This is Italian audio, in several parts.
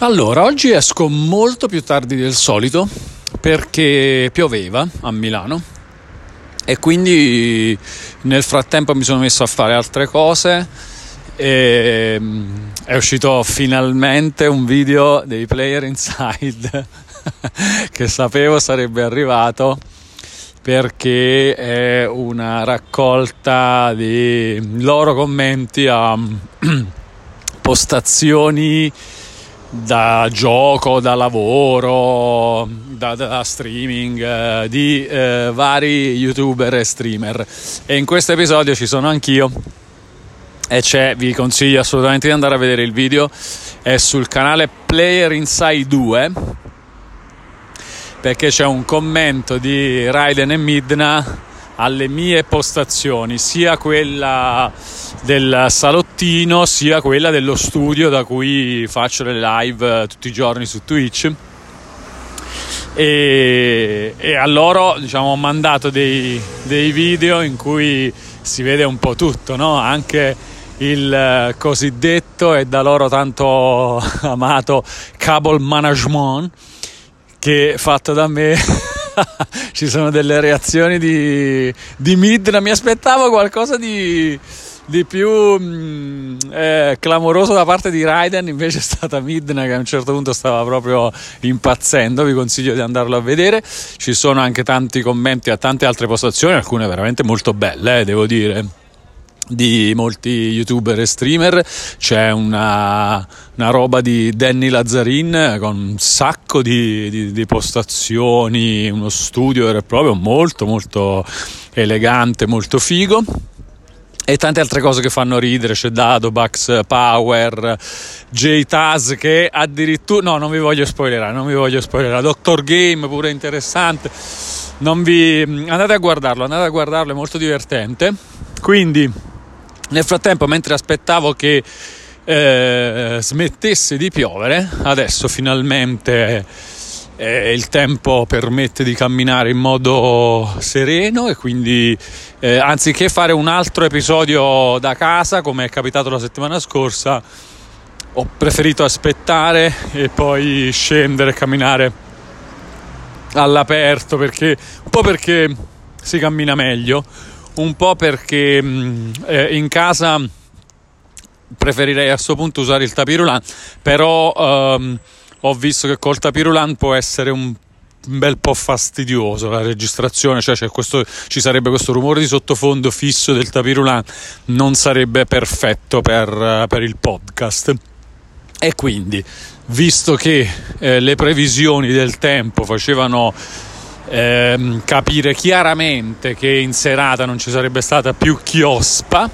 Allora, oggi esco molto più tardi del solito perché pioveva a Milano e quindi nel frattempo mi sono messo a fare altre cose e mm, è uscito finalmente un video dei Player Inside che sapevo sarebbe arrivato perché è una raccolta di loro commenti a postazioni da gioco, da lavoro, da, da streaming, eh, di eh, vari youtuber e streamer. E in questo episodio ci sono anch'io e c'è, vi consiglio assolutamente di andare a vedere il video, è sul canale Player Inside 2 perché c'è un commento di Raiden e Midna alle mie postazioni, sia quella del salottino sia quella dello studio da cui faccio le live eh, tutti i giorni su Twitch. E, e a loro diciamo, ho mandato dei, dei, video in cui si vede un po' tutto, no? anche il eh, cosiddetto e da loro tanto amato cable management che fatto da me ci sono delle reazioni di, di Midna. Mi aspettavo qualcosa di di più mm, eh, clamoroso da parte di Raiden. Invece è stata Midna che a un certo punto stava proprio impazzendo. Vi consiglio di andarlo a vedere. Ci sono anche tanti commenti a tante altre postazioni alcune veramente molto belle eh, devo dire di molti youtuber e streamer. C'è una, una roba di Danny Lazzarin con un sacco di, di, di postazioni uno studio vero e proprio molto molto elegante molto figo. E tante altre cose che fanno ridere, c'è Dado, Bugs Power, J-Taz che addirittura, no non vi voglio spoilerare, non vi voglio spoilerare, Doctor Game pure interessante, non vi, andate a guardarlo, andate a guardarlo, è molto divertente, quindi nel frattempo mentre aspettavo che eh, smettesse di piovere, adesso finalmente eh, il tempo permette di camminare in modo sereno e quindi eh, anziché fare un altro episodio da casa come è capitato la settimana scorsa ho preferito aspettare e poi scendere e camminare all'aperto perché un po' perché si cammina meglio un po' perché mm, eh, in casa preferirei a questo punto usare il tapirulan però ehm, ho visto che col tapirulan può essere un bel po' fastidioso la registrazione, cioè questo, ci sarebbe questo rumore di sottofondo fisso del tapirulan, non sarebbe perfetto per, per il podcast. E quindi, visto che eh, le previsioni del tempo facevano eh, capire chiaramente che in serata non ci sarebbe stata più chiospa,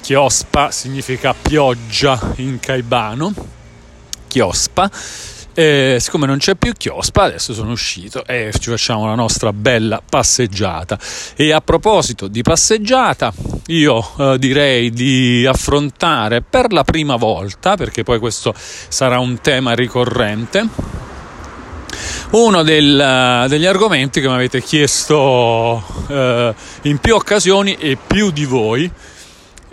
chiospa significa pioggia in caibano, chiospa, e siccome non c'è più chiospa, adesso sono uscito e ci facciamo la nostra bella passeggiata. E a proposito di passeggiata, io eh, direi di affrontare per la prima volta, perché poi questo sarà un tema ricorrente, uno del, degli argomenti che mi avete chiesto eh, in più occasioni e più di voi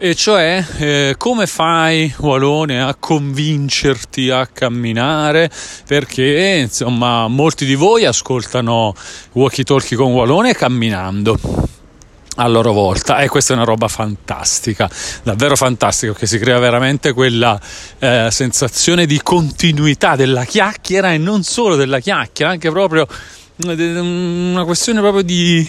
e cioè eh, come fai Walone a convincerti a camminare? Perché insomma molti di voi ascoltano walkie talkie con Walone camminando a loro volta e questa è una roba fantastica davvero fantastica che si crea veramente quella eh, sensazione di continuità della chiacchiera e non solo della chiacchiera anche proprio eh, una questione proprio di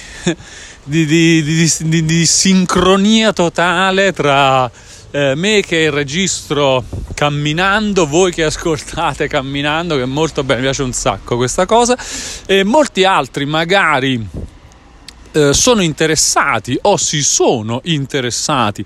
di, di, di, sincronia totale tra eh, me che registro camminando, voi che ascoltate camminando, che è molto bene, mi piace un sacco questa cosa, e molti altri magari eh, sono interessati o si sono interessati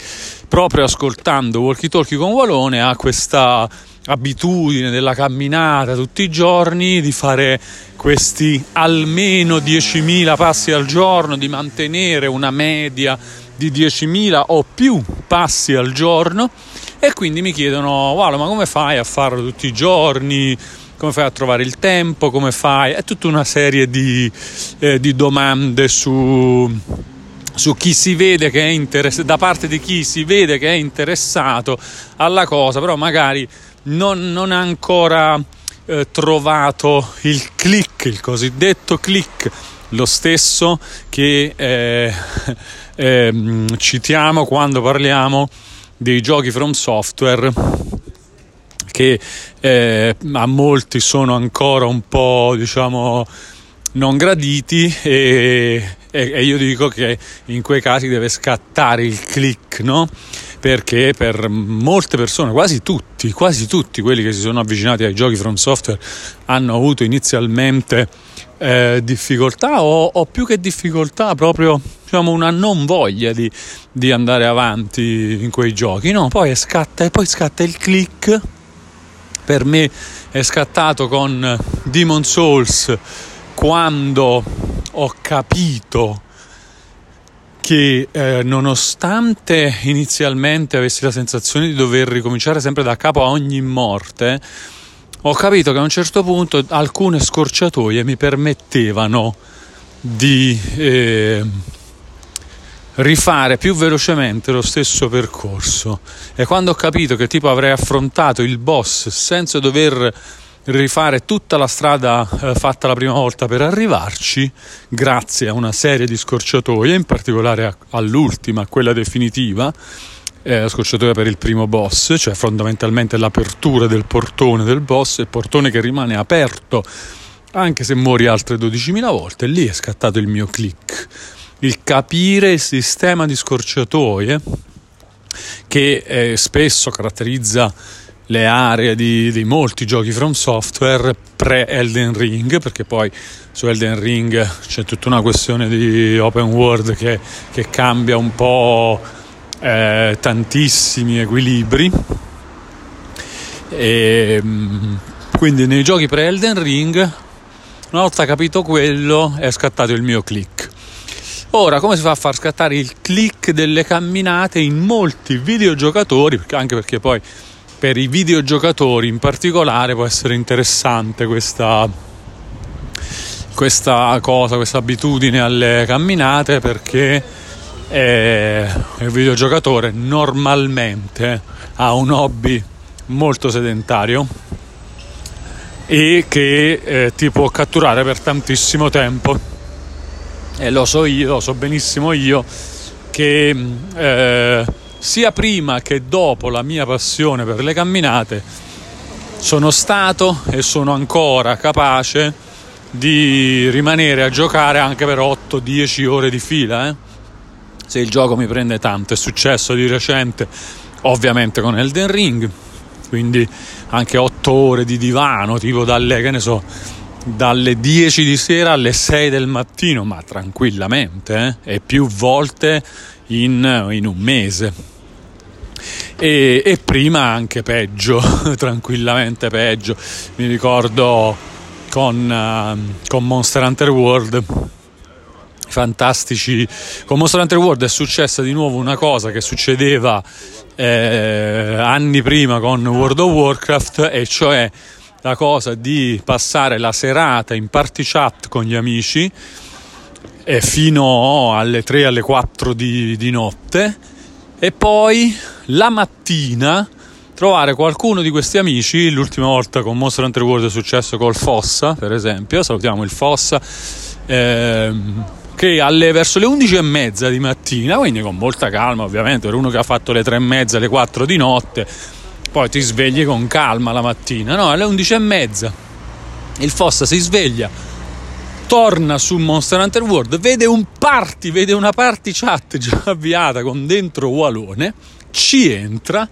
proprio ascoltando Walkie Talkie con Walone a questa abitudine della camminata tutti i giorni, di fare questi almeno 10.000 passi al giorno, di mantenere una media di 10.000 o più passi al giorno e quindi mi chiedono, wow, ma come fai a farlo tutti i giorni? Come fai a trovare il tempo? Come fai? È tutta una serie di, eh, di domande su, su chi si vede che è interessato, da parte di chi si vede che è interessato alla cosa, però magari non, non ha ancora eh, trovato il click, il cosiddetto click, lo stesso che eh, eh, citiamo quando parliamo dei giochi from software che eh, a molti sono ancora un po' diciamo non graditi e, e, e, io dico che in quei casi deve scattare il click no? perché per molte persone quasi tutti quasi tutti quelli che si sono avvicinati ai giochi from software hanno avuto inizialmente eh, difficoltà o, o, più che difficoltà proprio diciamo, una non voglia di, di, andare avanti in quei giochi no poi scatta e poi scatta il click per me è scattato con Demon Souls quando ho capito che eh, nonostante inizialmente avessi la sensazione di dover ricominciare sempre da capo a ogni morte, ho capito che a un certo punto alcune scorciatoie mi permettevano di eh, rifare più velocemente lo stesso percorso e quando ho capito che tipo avrei affrontato il boss senza dover rifare tutta la strada eh, fatta la prima volta per arrivarci grazie a una serie di scorciatoie in particolare a, all'ultima quella definitiva eh, la scorciatoia per il primo boss, cioè fondamentalmente l'apertura del portone del boss, il portone che rimane aperto anche se muori altre 12.000 volte, lì è scattato il mio click. Il capire il sistema di scorciatoie che eh, spesso caratterizza le aree di, di, molti giochi from software pre-Elden Ring, perché poi su Elden Ring c'è tutta una questione di open world che, che cambia un po' eh, tantissimi equilibri. E mm, quindi nei giochi pre-Elden Ring una volta capito quello è scattato il mio click ora come si fa a far scattare il click delle camminate in molti videogiocatori? Anche perché poi per i videogiocatori in particolare può essere interessante questa questa cosa, questa abitudine alle camminate perché e il videogiocatore normalmente ha un hobby molto sedentario e che eh, ti può catturare per tantissimo tempo e lo so io, lo so benissimo io che eh, sia prima che dopo la mia passione per le camminate sono stato e sono ancora capace di rimanere a giocare anche per 8-10 ore di fila eh? se il gioco mi prende tanto. È successo di recente, ovviamente con Elden Ring, quindi anche 8 ore di divano, tipo dalle, che ne so, dalle 10 di sera alle 6 del mattino, ma tranquillamente, eh? e più volte in, in un mese. E, e, prima anche peggio, tranquillamente peggio. Mi ricordo con, uh, con Monster Hunter World fantastici. Con Monster Hunter World è successa di nuovo una cosa che succedeva eh, anni prima con World of Warcraft, e cioè la cosa di passare la serata in party chat con gli amici eh, fino alle 3 alle 4 di, di notte e poi la mattina trovare qualcuno di questi amici, l'ultima volta con Monster Hunter World è successo col Fossa, per esempio, salutiamo il Fossa, ehm, che alle, verso le 11 e mezza di mattina, quindi con molta calma ovviamente, per uno che ha fatto le 3 e mezza, le 4 di notte, poi ti svegli con calma la mattina, no? Alle 11 e mezza il Fossa si sveglia, torna su Monster Hunter World, vede un party, vede una party chat già avviata con dentro Walone, ci entra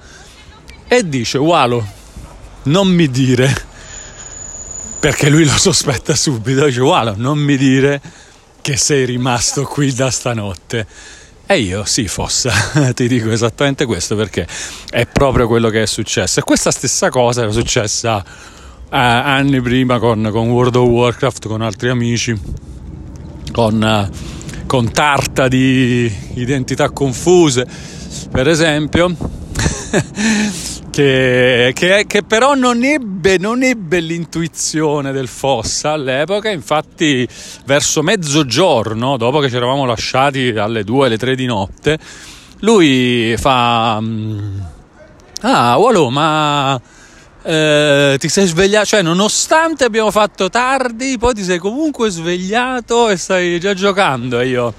e dice Walo, non mi dire, perché lui lo sospetta subito, dice Walo, non mi dire che sei rimasto qui da stanotte. E io, sì, Fossa, ti dico esattamente questo perché è proprio quello che è successo. E questa stessa cosa era successa uh, anni prima con, con, World of Warcraft, con altri amici, con, uh, con tarta di identità confuse, per esempio. che, che, che, però non ebbe, non ebbe l'intuizione del Fossa all'epoca, infatti verso mezzogiorno, dopo che ci eravamo lasciati alle 2, alle 3 di notte, lui fa... Mm, ah, Wallo, ma eh, ti sei svegliato, cioè nonostante abbiamo fatto tardi, poi ti sei comunque svegliato e stai già giocando. E io,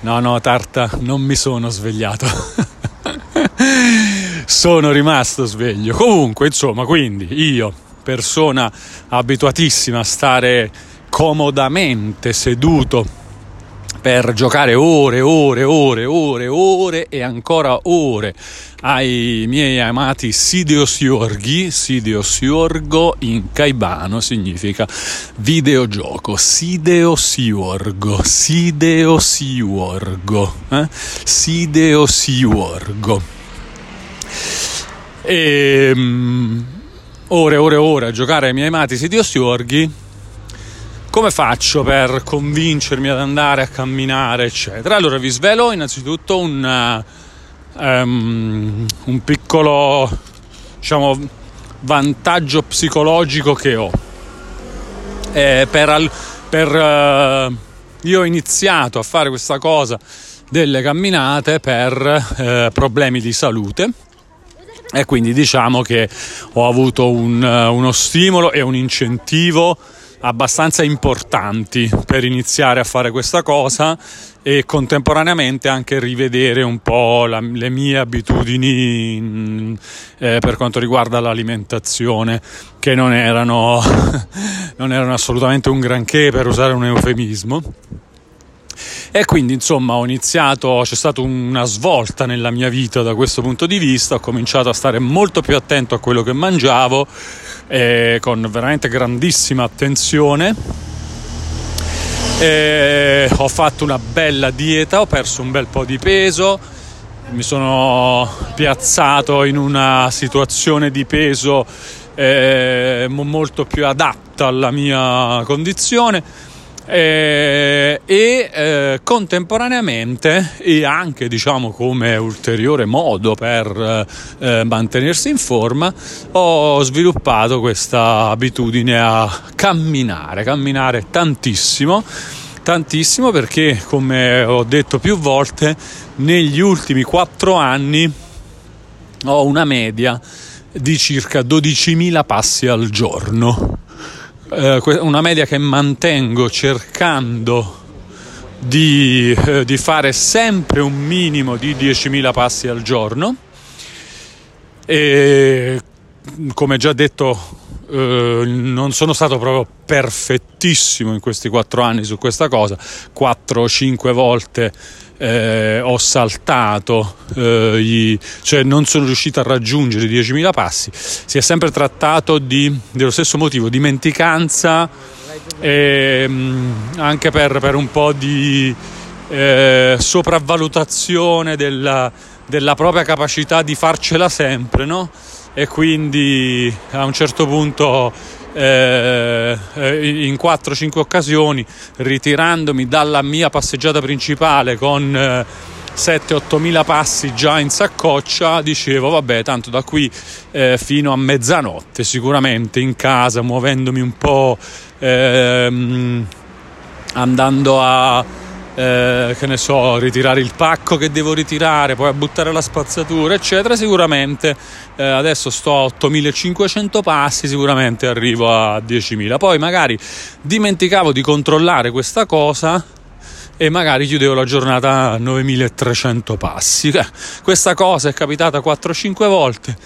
no, no, Tarta, non mi sono svegliato. sono rimasto sveglio. Comunque, insomma, quindi io, persona abituatissima a stare comodamente seduto per giocare ore, ore, ore, ore, ore e ancora ore ai miei amati Sideosiorghi. Sideosiorgo in caibano significa videogioco. Sideosiorgo, Sideosiorgo, eh? Sideosiorgo. E um, ore, ore, ore a giocare ai miei amati Sideosiorghi come faccio per convincermi ad andare a camminare, eccetera? Allora vi svelo innanzitutto un, um, un piccolo diciamo, vantaggio psicologico che ho. Eh, per, per, uh, io ho iniziato a fare questa cosa delle camminate per uh, problemi di salute e quindi diciamo che ho avuto un, uh, uno stimolo e un incentivo abbastanza importanti per iniziare a fare questa cosa e contemporaneamente anche rivedere un po' la, le mie abitudini mh, eh, per quanto riguarda l'alimentazione che non erano, non erano assolutamente un granché per usare un eufemismo e quindi insomma ho iniziato, c'è stata una svolta nella mia vita da questo punto di vista, ho cominciato a stare molto più attento a quello che mangiavo eh, con veramente grandissima attenzione. Eh, ho fatto una bella dieta, ho perso un bel po' di peso, mi sono piazzato in una situazione di peso eh, molto più adatta alla mia condizione eh, e eh, contemporaneamente e anche diciamo come ulteriore modo per eh, mantenersi in forma ho sviluppato questa abitudine a camminare camminare tantissimo tantissimo perché come ho detto più volte negli ultimi quattro anni ho una media di circa 12.000 passi al giorno eh, una media che mantengo cercando di, eh, di, fare sempre un minimo di 10.000 passi al giorno. E come già detto eh, non sono stato proprio perfettissimo in questi quattro anni su questa cosa, 4 o 5 volte eh, ho saltato, eh, gli, cioè non sono riuscito a raggiungere i 10.000 passi, si è sempre trattato di, dello stesso motivo, dimenticanza e mm, anche per, per, un po' di eh, sopravvalutazione della, della propria capacità di farcela sempre, no? E quindi a un certo punto eh, eh in 4-5 occasioni ritirandomi dalla mia passeggiata principale con eh, 7-8 mila passi già in saccoccia dicevo vabbè tanto da qui eh, fino a mezzanotte sicuramente in casa muovendomi un po' ehm, andando a eh, che ne so, ritirare il pacco che devo ritirare, poi a buttare la spazzatura, eccetera, sicuramente eh, adesso sto a 8500 passi, sicuramente arrivo a 10.000. Poi magari dimenticavo di controllare questa cosa e magari chiudevo la giornata a 9300 passi. Questa cosa è capitata 4-5 volte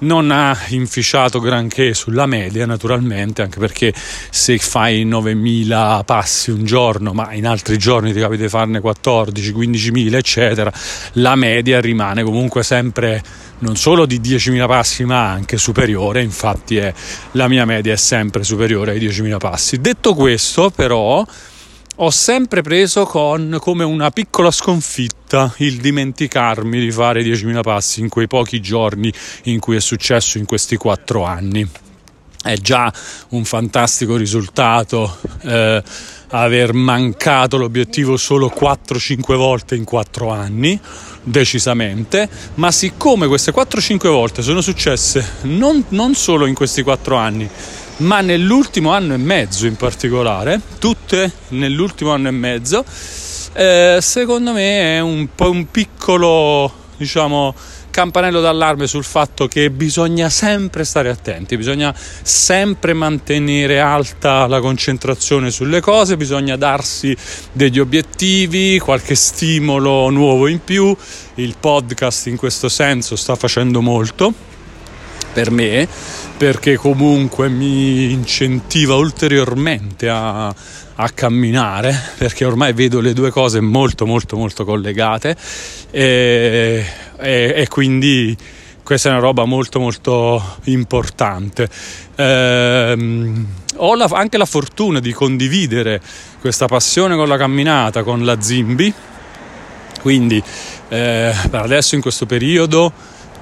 non ha inficiato granché sulla media naturalmente anche perché se fai 9.000 passi un giorno ma in altri giorni ti capita di farne 14, 15.000 eccetera la media rimane comunque sempre non solo di 10.000 passi ma anche superiore. Infatti è, la mia media è sempre superiore ai 10.000 passi. Detto questo però ho sempre preso con, come una piccola sconfitta il dimenticarmi di fare 10.000 passi in quei pochi giorni in cui è successo in questi quattro anni. È già un fantastico risultato eh, aver mancato l'obiettivo solo 4-5 volte in 4 anni, decisamente, ma siccome queste 4-5 volte sono successe non, non solo in questi 4 anni, ma nell'ultimo anno e mezzo in particolare, tutte nell'ultimo anno e mezzo, eh, secondo me è un un piccolo, diciamo, campanello d'allarme sul fatto che bisogna sempre stare attenti, bisogna sempre mantenere alta la concentrazione sulle cose, bisogna darsi degli obiettivi, qualche stimolo nuovo in più. Il podcast in questo senso sta facendo molto per me perché comunque mi incentiva ulteriormente a, a, camminare perché ormai vedo le due cose molto molto molto collegate. E, e, e quindi questa è una roba molto molto importante. Eh, ho la, anche la fortuna di condividere questa passione con la camminata con la Zimbi. Quindi eh, adesso in questo periodo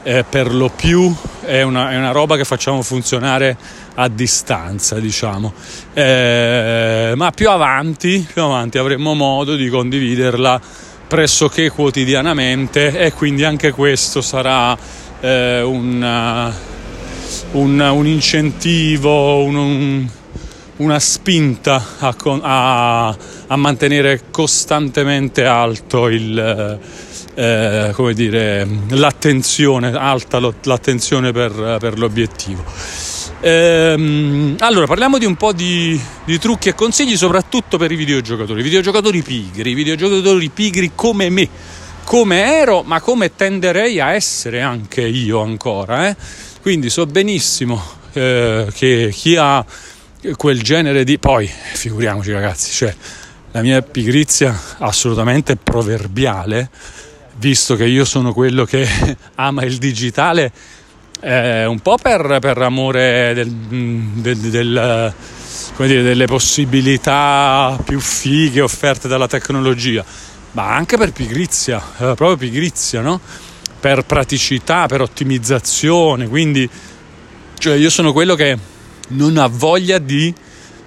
eh, per lo più è una, è una, roba che facciamo funzionare a distanza, diciamo. Eh, ma più avanti, più avanti avremo modo di condividerla pressoché quotidianamente e quindi anche questo sarà eh, un, un, un, incentivo, un, una spinta a, a, a, mantenere costantemente alto il eh, come dire, l'attenzione, alta l'attenzione per, per l'obiettivo. Ehm, allora, parliamo di un po' di, di, trucchi e consigli, soprattutto per i videogiocatori, i videogiocatori pigri, i videogiocatori pigri come me, come ero, ma come tenderei a essere anche io ancora. Eh? Quindi so benissimo eh, che chi ha quel genere di... Poi, figuriamoci ragazzi, cioè, la mia pigrizia assolutamente proverbiale visto che io sono quello che ama il digitale, eh, un po' per, per amore del, del, del, dire, delle possibilità più fighe offerte dalla tecnologia, ma anche per pigrizia, eh, proprio pigrizia, no? per praticità, per ottimizzazione. Quindi, cioè, io sono quello che non ha voglia di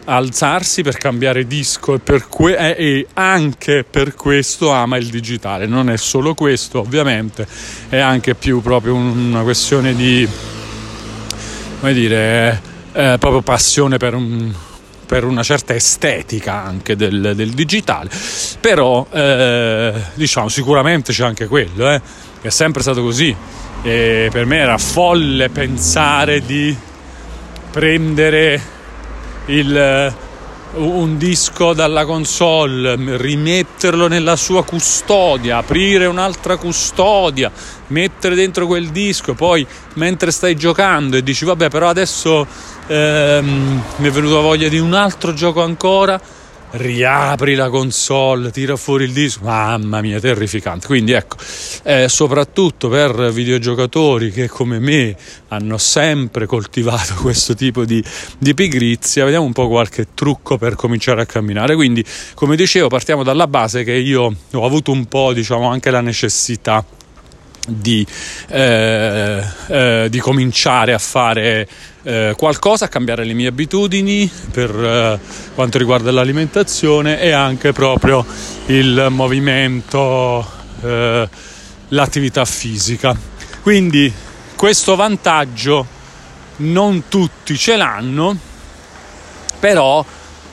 alzarsi per cambiare disco e, per que- e anche per questo ama il digitale. Non è solo questo, ovviamente, è anche più proprio una questione di, come dire, eh, proprio passione per un per una certa estetica anche del, del digitale, però eh, diciamo sicuramente c'è anche quello, eh, è sempre stato così e per me era folle pensare di prendere il, eh, un disco dalla console, rimetterlo nella sua custodia, aprire un'altra custodia, mettere dentro quel disco, poi mentre stai giocando e dici vabbè però adesso ehm, mi è venuta voglia di un altro gioco ancora, riapri la console, tira fuori il disco, mamma mia, terrificante. Quindi ecco, eh, soprattutto per videogiocatori che come me hanno sempre coltivato questo tipo di, di pigrizia, vediamo un po' qualche trucco per cominciare a camminare. Quindi, come dicevo, partiamo dalla base che io ho avuto un po', diciamo, anche la necessità di, eh, eh, di cominciare a fare eh, qualcosa, a cambiare le mie abitudini per eh, quanto riguarda l'alimentazione e anche proprio il movimento, eh, l'attività fisica. Quindi questo vantaggio non tutti ce l'hanno, però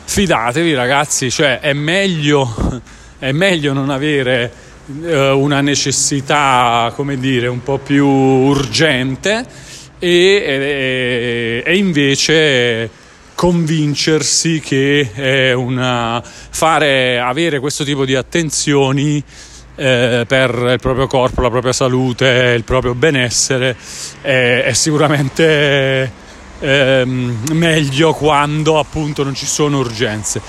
fidatevi ragazzi, cioè è meglio, è meglio non avere una necessità, come dire, un po' più urgente e, e, e invece convincersi che una, fare, avere questo tipo di attenzioni eh, per il proprio corpo, la propria salute, il proprio benessere è, è sicuramente eh, meglio quando appunto non ci sono urgenze.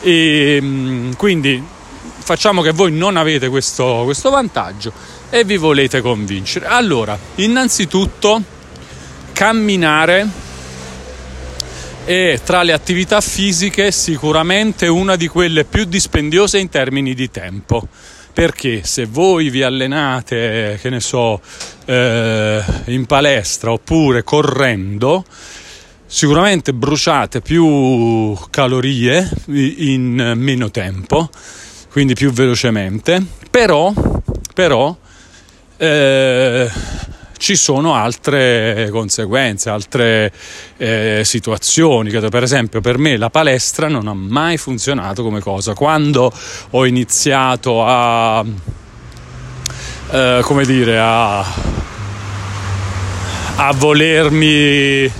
E, quindi facciamo che voi non avete questo, questo vantaggio e vi volete convincere. Allora, innanzitutto camminare è tra le attività fisiche sicuramente una di quelle più dispendiose in termini di tempo. Perché se voi vi allenate, che ne so, eh, in palestra oppure correndo, sicuramente bruciate più calorie in meno tempo quindi più velocemente, però, però eh, ci sono altre conseguenze, altre eh, situazioni. Per esempio, per me la palestra non ha mai funzionato come cosa. Quando ho iniziato a, eh, come dire, a a volermi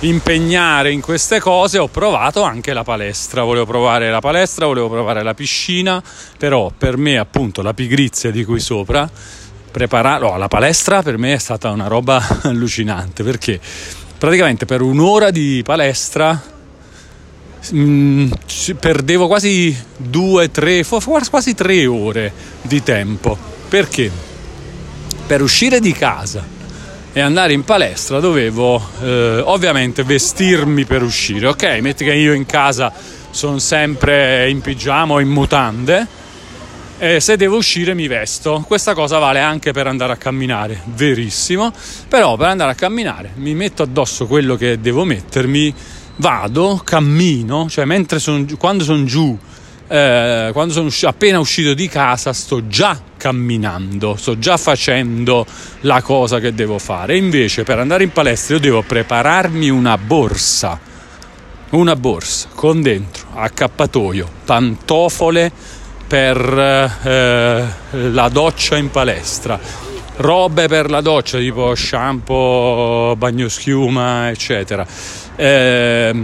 impegnare in queste cose ho provato anche la palestra. Volevo provare la palestra volevo provare la piscina però per me appunto la pigrizia di cui sopra preparare no, la palestra per me è stata una roba allucinante perché praticamente per un'ora di palestra mh, mm, perdevo quasi due, tre, quasi tre ore di tempo. Perché? Per uscire di casa e andare in palestra dovevo eh, ovviamente vestirmi per uscire. Ok, metti che io in casa sono sempre in pigiama o in mutande e se devo uscire mi vesto. Questa cosa vale anche per andare a camminare, verissimo. Però per andare a camminare mi metto addosso quello che devo mettermi, vado, cammino, cioè mentre sono quando sono giù eh, quando sono usci- appena uscito di casa sto già camminando, sto già facendo la cosa che devo fare. Invece per andare in palestra io devo prepararmi una borsa, una borsa con dentro accappatoio, pantofole per eh, la doccia in palestra, robe per la doccia tipo shampoo, bagnoschiuma, eccetera. Eh,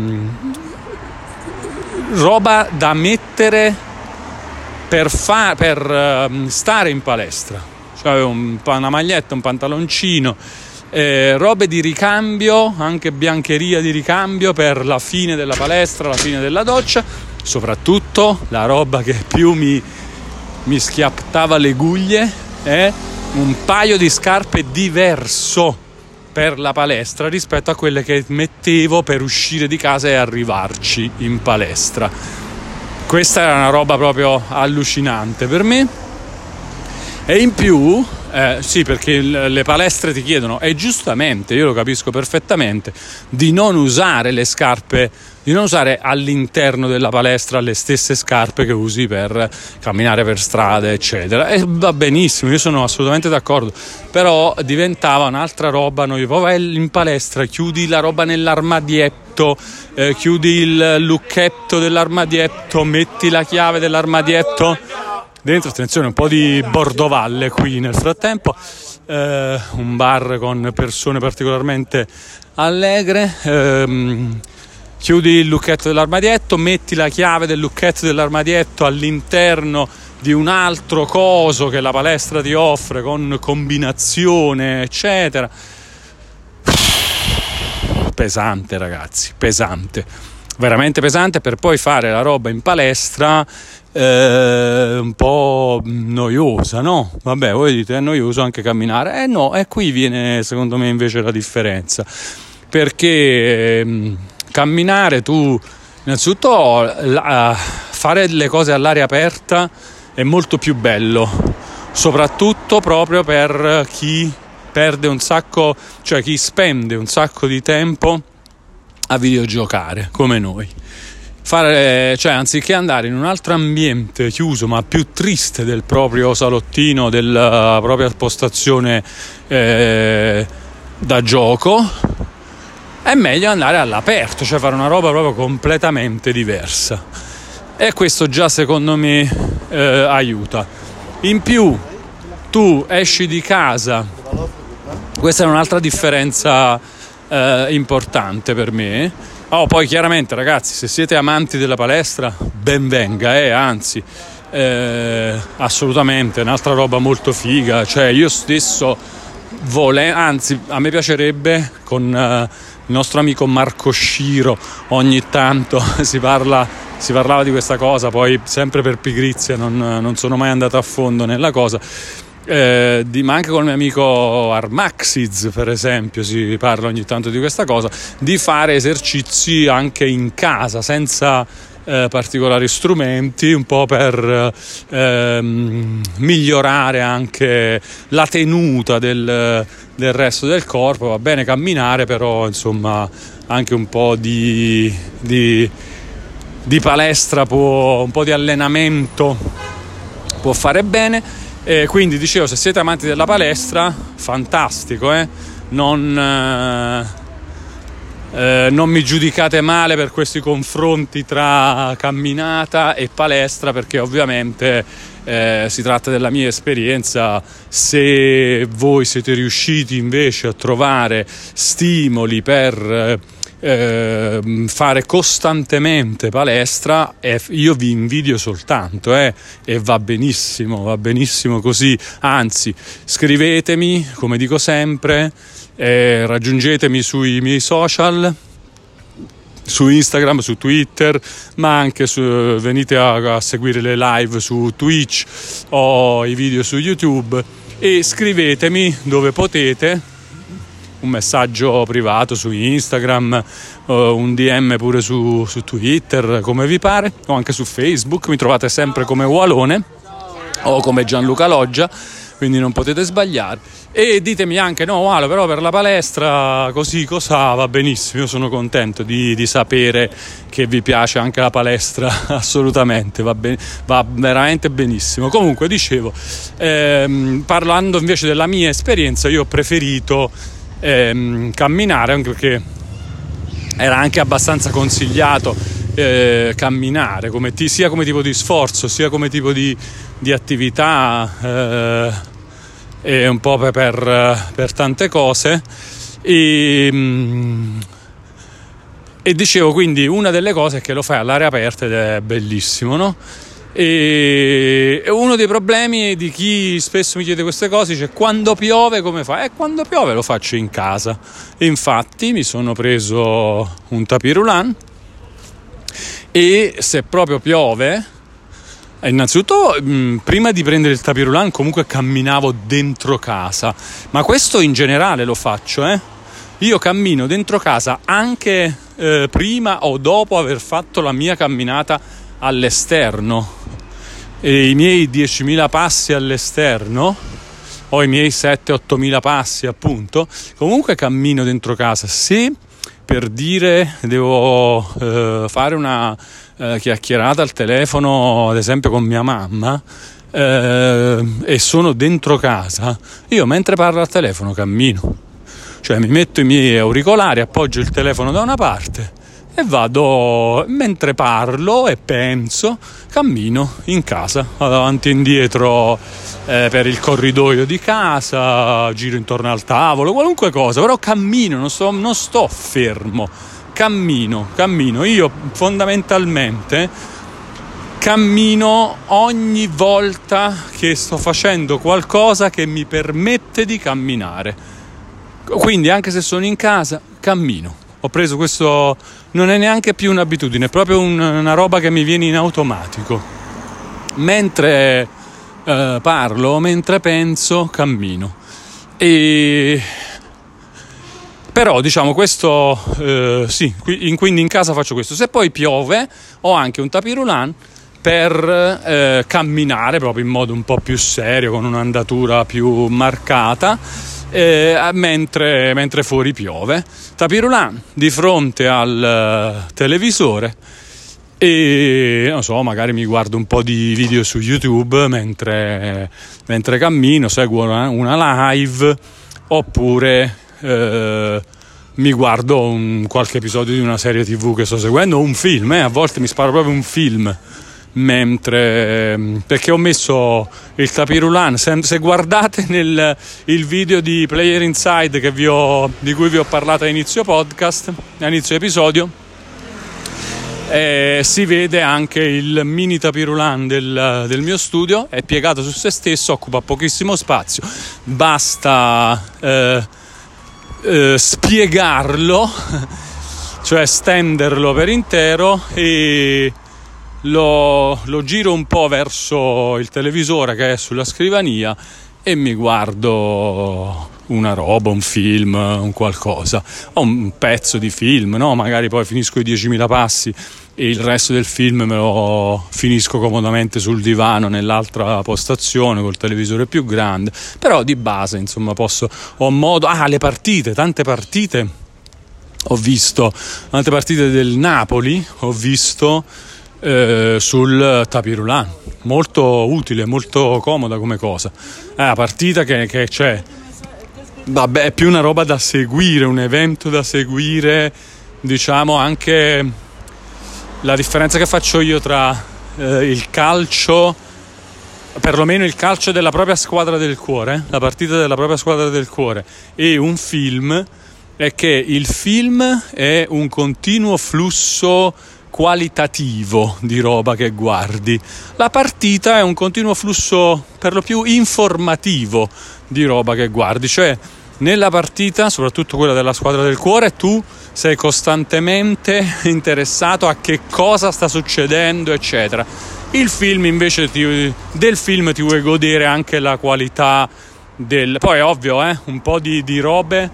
roba da mettere per, fa- per uh, stare in palestra. Cioè un, una maglietta, un pantaloncino, eh, robe di ricambio, anche biancheria di ricambio per la fine della palestra, la fine della doccia, soprattutto la roba che più mi, mi schiattava le guglie è un paio di scarpe diverso per la palestra rispetto a quelle che mettevo per uscire di casa e arrivarci in palestra. Questa era una roba proprio allucinante per me. E in più eh, sì, perché le palestre ti chiedono, e giustamente, io lo capisco perfettamente, di non usare le scarpe, di non usare all'interno della palestra le stesse scarpe che usi per camminare per strada, eccetera. E va benissimo, io sono assolutamente d'accordo, però diventava un'altra roba, noi vai in palestra, chiudi la roba nell'armadietto, eh, chiudi il lucchetto dell'armadietto, metti la chiave dell'armadietto dentro, attenzione, un po' di bordovalle qui nel frattempo, eh, un bar con persone particolarmente allegre. Ehm, chiudi il lucchetto dell'armadietto, metti la chiave del lucchetto dell'armadietto all'interno di un altro coso che la palestra ti offre con combinazione, eccetera. Pesante, ragazzi, pesante. Veramente pesante per poi fare la roba in palestra eh, un po' noiosa, no? Vabbè, voi dite è noioso anche camminare. Eh no, e qui viene secondo me invece la differenza. Perché eh, camminare tu, innanzitutto la, fare le cose all'aria aperta è molto più bello, soprattutto proprio per chi perde un sacco, cioè chi spende un sacco di tempo a videogiocare come noi. Fare, cioè anziché andare in un altro ambiente chiuso ma più triste del proprio salottino, della propria postazione eh, da gioco, è meglio andare all'aperto, cioè fare una roba proprio completamente diversa. E questo già secondo me eh, aiuta. In più tu esci di casa, questa è un'altra differenza eh, importante per me Oh, poi chiaramente ragazzi, se siete amanti della palestra, ben venga, eh, anzi, eh, assolutamente, un'altra roba molto figa, cioè io stesso vole, anzi, a me piacerebbe con uh, il nostro amico Marco Sciro ogni tanto si parla si parlava di questa cosa, poi sempre per pigrizia non, non sono mai andato a fondo nella cosa. Eh, di, ma anche con il mio amico Armaxiz per esempio si parla ogni tanto di questa cosa di fare esercizi anche in casa senza eh, particolari strumenti un po' per eh, migliorare anche la tenuta del, del, resto del corpo va bene camminare però insomma anche un po' di, di, di palestra può, un po' di allenamento può fare bene e quindi dicevo, se siete amanti della palestra, fantastico, eh? non, eh, eh, non mi giudicate male per questi confronti tra camminata e palestra perché ovviamente eh, si tratta della mia esperienza. Se voi siete riusciti invece a trovare stimoli per eh, fare costantemente palestra, io vi invidio soltanto eh, e va benissimo, va benissimo così. Anzi, scrivetemi, come dico sempre eh, raggiungetemi sui miei social su Instagram, su Twitter, ma anche su, venite a, a, seguire le live su Twitch o i video su YouTube e scrivetemi dove potete un messaggio privato su Instagram, un DM pure su, su Twitter, come vi pare, o anche su Facebook, mi trovate sempre come Walone o come Gianluca Loggia quindi non potete sbagliare. E ditemi anche, no, Walo, però per la palestra così cosa va benissimo, io sono contento di, di sapere che vi piace anche la palestra, assolutamente, va, ben, va veramente benissimo. Comunque, dicevo, ehm, parlando invece della mia esperienza, io ho preferito ehm, camminare anche perché era anche abbastanza consigliato eh, camminare come t- sia come tipo di sforzo sia come tipo di, di attività eh, e un po' per, per tante cose. E, mm, e, dicevo quindi una delle cose è che lo fai all'aria aperta ed è bellissimo, no? E uno dei problemi di chi spesso mi chiede queste cose dice quando piove come fai? E eh, quando piove lo faccio in casa. E infatti mi sono preso un tapirulan e se proprio piove eh, innanzitutto, mm, prima di prendere il tapirulan, comunque camminavo dentro casa, ma questo in generale lo faccio, eh? Io cammino dentro casa anche eh, prima o dopo aver fatto la mia camminata all'esterno. E I miei 10.000 passi all'esterno o i miei 7-8 mila passi appunto, comunque cammino dentro casa. Se per dire devo eh, fare una eh, chiacchierata al telefono, ad esempio con mia mamma, eh, e sono dentro casa, io mentre parlo al telefono cammino. Cioè mi metto i miei auricolari, appoggio il telefono da una parte e vado mentre parlo e penso, cammino in casa, vado avanti e indietro eh, per il corridoio di casa, giro intorno al tavolo, qualunque cosa, però cammino, non sto, non sto fermo, cammino, cammino. Io fondamentalmente cammino ogni volta che sto facendo qualcosa che mi permette di camminare. Quindi anche se sono in casa, cammino. Ho preso questo, non è neanche più un'abitudine, è proprio un, una roba che mi viene in automatico. Mentre eh, parlo, mentre penso, cammino. E però diciamo questo eh, sì, quindi in casa faccio questo. Se poi piove ho anche un tapirulan per eh, camminare proprio in modo un po' più serio, con un'andatura più marcata, eh, mentre, mentre, fuori piove. Tapirulan di fronte al uh, televisore e non so, magari mi guardo un po' di video su YouTube mentre, mentre cammino, seguo una, una live oppure eh, mi guardo un, qualche episodio di una serie tv che sto seguendo, un film, eh, a volte mi sparo proprio un film mentre perché ho messo il tapirulan se, se guardate nel video di Player Inside ho, di cui vi ho parlato a inizio podcast a inizio episodio eh, si vede anche il mini tapirulan del, del, mio studio. È piegato su se stesso occupa pochissimo spazio. Basta eh, eh, spiegarlo, cioè stenderlo per intero e lo, lo giro un po' verso il televisore che è sulla scrivania e mi guardo una roba, un film, un qualcosa, o un pezzo di film, no? magari poi finisco i 10.000 passi e il resto del film me lo finisco comodamente sul divano nell'altra postazione col televisore più grande, però di base insomma posso, ho modo, ah le partite, tante partite ho visto, tante partite del Napoli ho visto eh, sul tapirulan, molto utile, molto comoda come cosa, è una partita che, che c'è, vabbè è più una roba da seguire, un evento da seguire diciamo anche la differenza che faccio io tra eh, il calcio perlomeno il calcio della propria squadra del cuore, la partita della propria squadra del cuore e un film è che il film è un continuo flusso qualitativo di roba che guardi. La partita è un continuo flusso per lo più informativo di roba che guardi, cioè nella partita, soprattutto quella della squadra del cuore, tu sei costantemente interessato a che cosa sta succedendo, eccetera. Il film invece ti, del film ti vuoi godere anche la qualità del... Poi è ovvio, eh, un po' di, di robe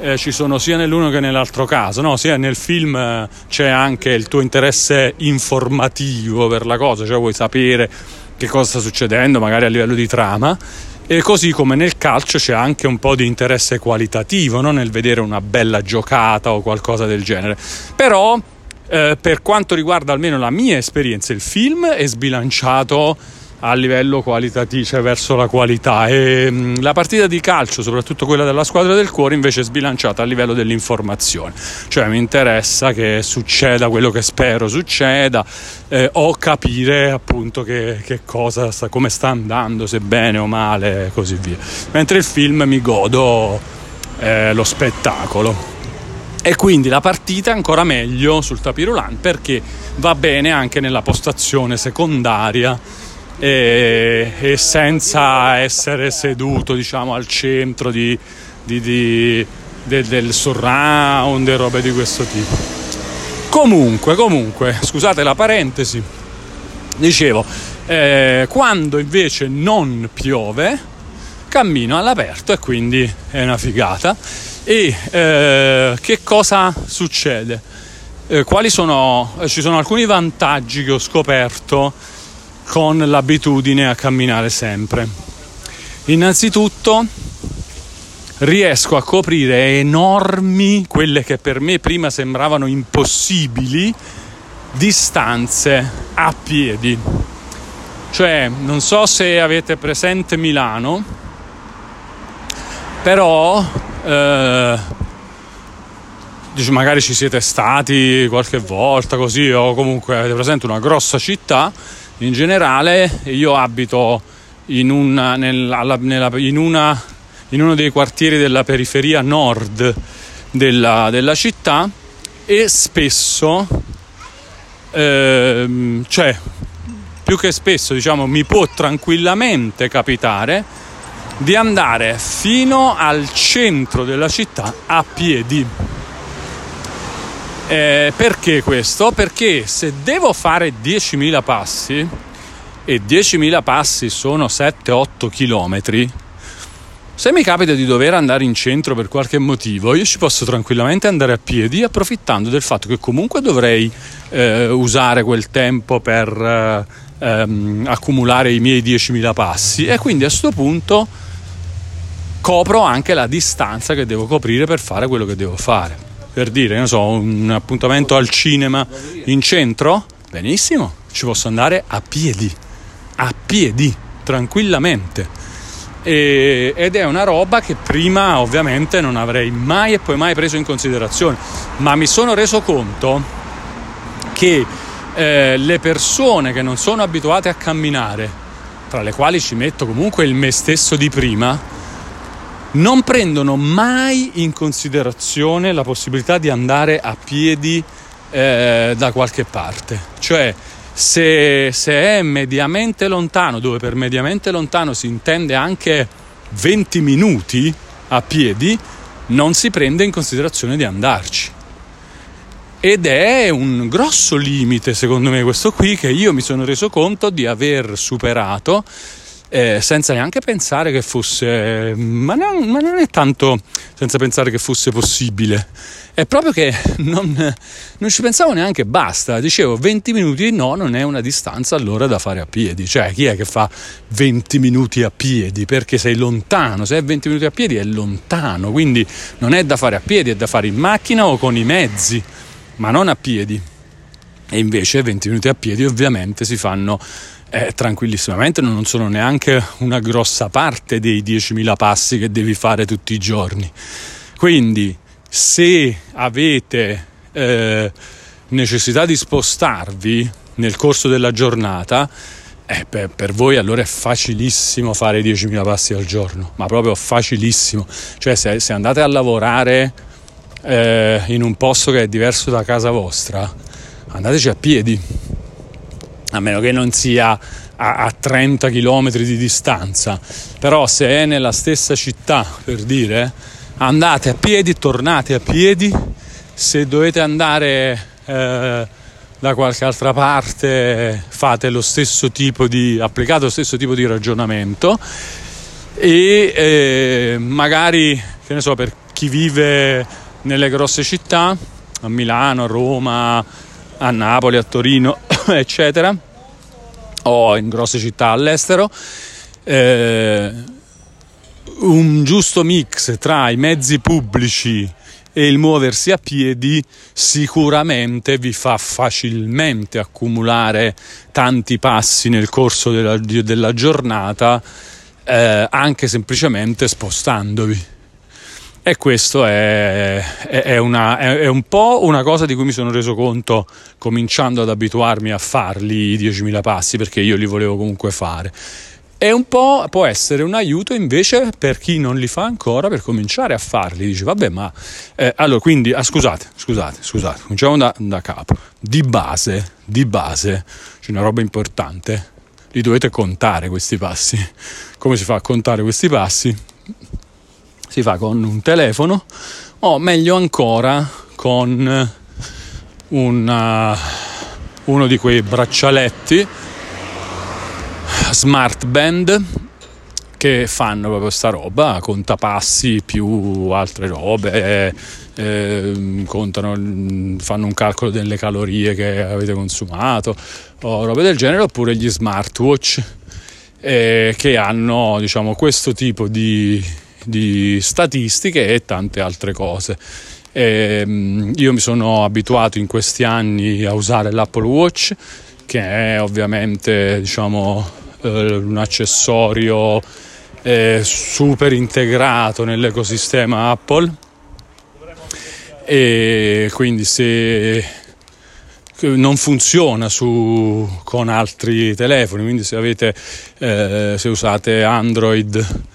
eh, ci sono sia nell'uno che nell'altro caso, no? sia nel film eh, c'è anche il tuo interesse informativo per la cosa, cioè vuoi sapere che cosa sta succedendo, magari a livello di trama, e così come nel calcio c'è anche un po' di interesse qualitativo no? nel vedere una bella giocata o qualcosa del genere. Però eh, per quanto riguarda almeno la mia esperienza, il film è sbilanciato a livello qualitativo, cioè verso la qualità. E mm, la partita di calcio, soprattutto quella della squadra del cuore, invece è sbilanciata a livello dell'informazione. Cioè mi interessa che succeda quello che spero succeda eh, o capire appunto che, che cosa sta, come sta andando, se bene o male e così via. Mentre il film mi godo eh, lo spettacolo. E quindi la partita ancora meglio sul tapirulan perché va bene anche nella postazione secondaria e, e senza essere seduto diciamo, al centro di, di, di, del, del surround e robe di questo tipo. Comunque, comunque, scusate la parentesi, dicevo, eh, quando invece non piove, cammino all'aperto e quindi è una figata. E eh, che cosa succede? Eh, sono, ci sono alcuni vantaggi che ho scoperto con l'abitudine a camminare sempre. Innanzitutto riesco a coprire enormi, quelle che per me prima sembravano impossibili, distanze a piedi. Cioè, non so se avete presente Milano, però eh, magari ci siete stati qualche volta così o comunque avete presente una grossa città in generale io abito in, una, nella, nella, in, una, in uno dei quartieri della periferia nord della, della città e spesso, ehm, cioè più che spesso diciamo mi può tranquillamente capitare di andare fino al centro della città a piedi eh, perché questo? Perché se devo fare 10.000 passi e 10.000 passi sono 7-8 km, se mi capita di dover andare in centro per qualche motivo, io ci posso tranquillamente andare a piedi approfittando del fatto che comunque dovrei eh, usare quel tempo per eh, ehm, accumulare i miei 10.000 passi e quindi a questo punto copro anche la distanza che devo coprire per fare quello che devo fare per dire, non so, un appuntamento al cinema in centro, benissimo, ci posso andare a piedi, a piedi, tranquillamente. E, ed è una roba che prima ovviamente non avrei mai e poi mai preso in considerazione, ma mi sono reso conto che eh, le persone che non sono abituate a camminare, tra le quali ci metto comunque il me stesso di prima, non prendono mai in considerazione la possibilità di andare a piedi eh, da qualche parte. Cioè, se, se, è mediamente lontano, dove per mediamente lontano si intende anche 20 minuti a piedi, non si prende in considerazione di andarci. Ed è un grosso limite, secondo me, questo qui, che io mi sono reso conto di aver superato eh, senza neanche pensare che fosse, ma non, ma non, è tanto senza pensare che fosse possibile, è proprio che non, non, ci pensavo neanche basta, dicevo 20 minuti no, non è una distanza allora da fare a piedi, cioè chi è che fa 20 minuti a piedi? Perché sei lontano, se è 20 minuti a piedi è lontano, quindi non è da fare a piedi, è da fare in macchina o con i mezzi, ma non a piedi. E invece 20 minuti a piedi ovviamente si fanno eh, tranquillissimamente non sono neanche una grossa parte dei 10.000 passi che devi fare tutti i giorni. Quindi se avete eh, necessità di spostarvi nel corso della giornata, eh, per, per, voi allora è facilissimo fare 10.000 passi al giorno, ma proprio facilissimo. Cioè se, se andate a lavorare eh, in un posto che è diverso da casa vostra, andateci a piedi, a meno che non sia a, a 30 km di distanza. Però se è nella stessa città, per dire, andate a piedi, tornate a piedi. Se dovete andare eh, da qualche altra parte, fate lo stesso tipo di applicate lo stesso tipo di ragionamento e eh, magari, che ne so, per chi vive nelle grosse città, a Milano, a Roma, a Napoli, a Torino, eccetera, o in grosse città all'estero, eh, un giusto mix tra i mezzi pubblici e il muoversi a piedi sicuramente vi fa facilmente accumulare tanti passi nel corso della, della giornata, eh, anche semplicemente spostandovi. E questo è, è, è, una, è, un po' una cosa di cui mi sono reso conto cominciando ad abituarmi a farli i 10.000 passi perché io li volevo comunque fare. E un po' può essere un aiuto invece per chi non li fa ancora per cominciare a farli. Dice, vabbè, ma eh, allora quindi, ah, scusate, scusate, scusate, cominciamo da, da capo. Di base, di base, c'è una roba importante. Li dovete contare questi passi. Come si fa a contare questi passi? Si fa con un telefono o meglio ancora con una, uno di quei braccialetti smart band che fanno proprio sta roba, contapassi più altre robe, eh, contano, fanno un calcolo delle calorie che avete consumato o robe del genere, oppure gli smartwatch eh, che hanno diciamo questo tipo di di statistiche e tante altre cose. E, ehm, io mi sono abituato in questi anni a usare l'Apple Watch, che è ovviamente diciamo, eh, un accessorio eh, super integrato nell'ecosistema Apple. E quindi se non funziona su, con altri telefoni, quindi se, avete, eh, se usate Android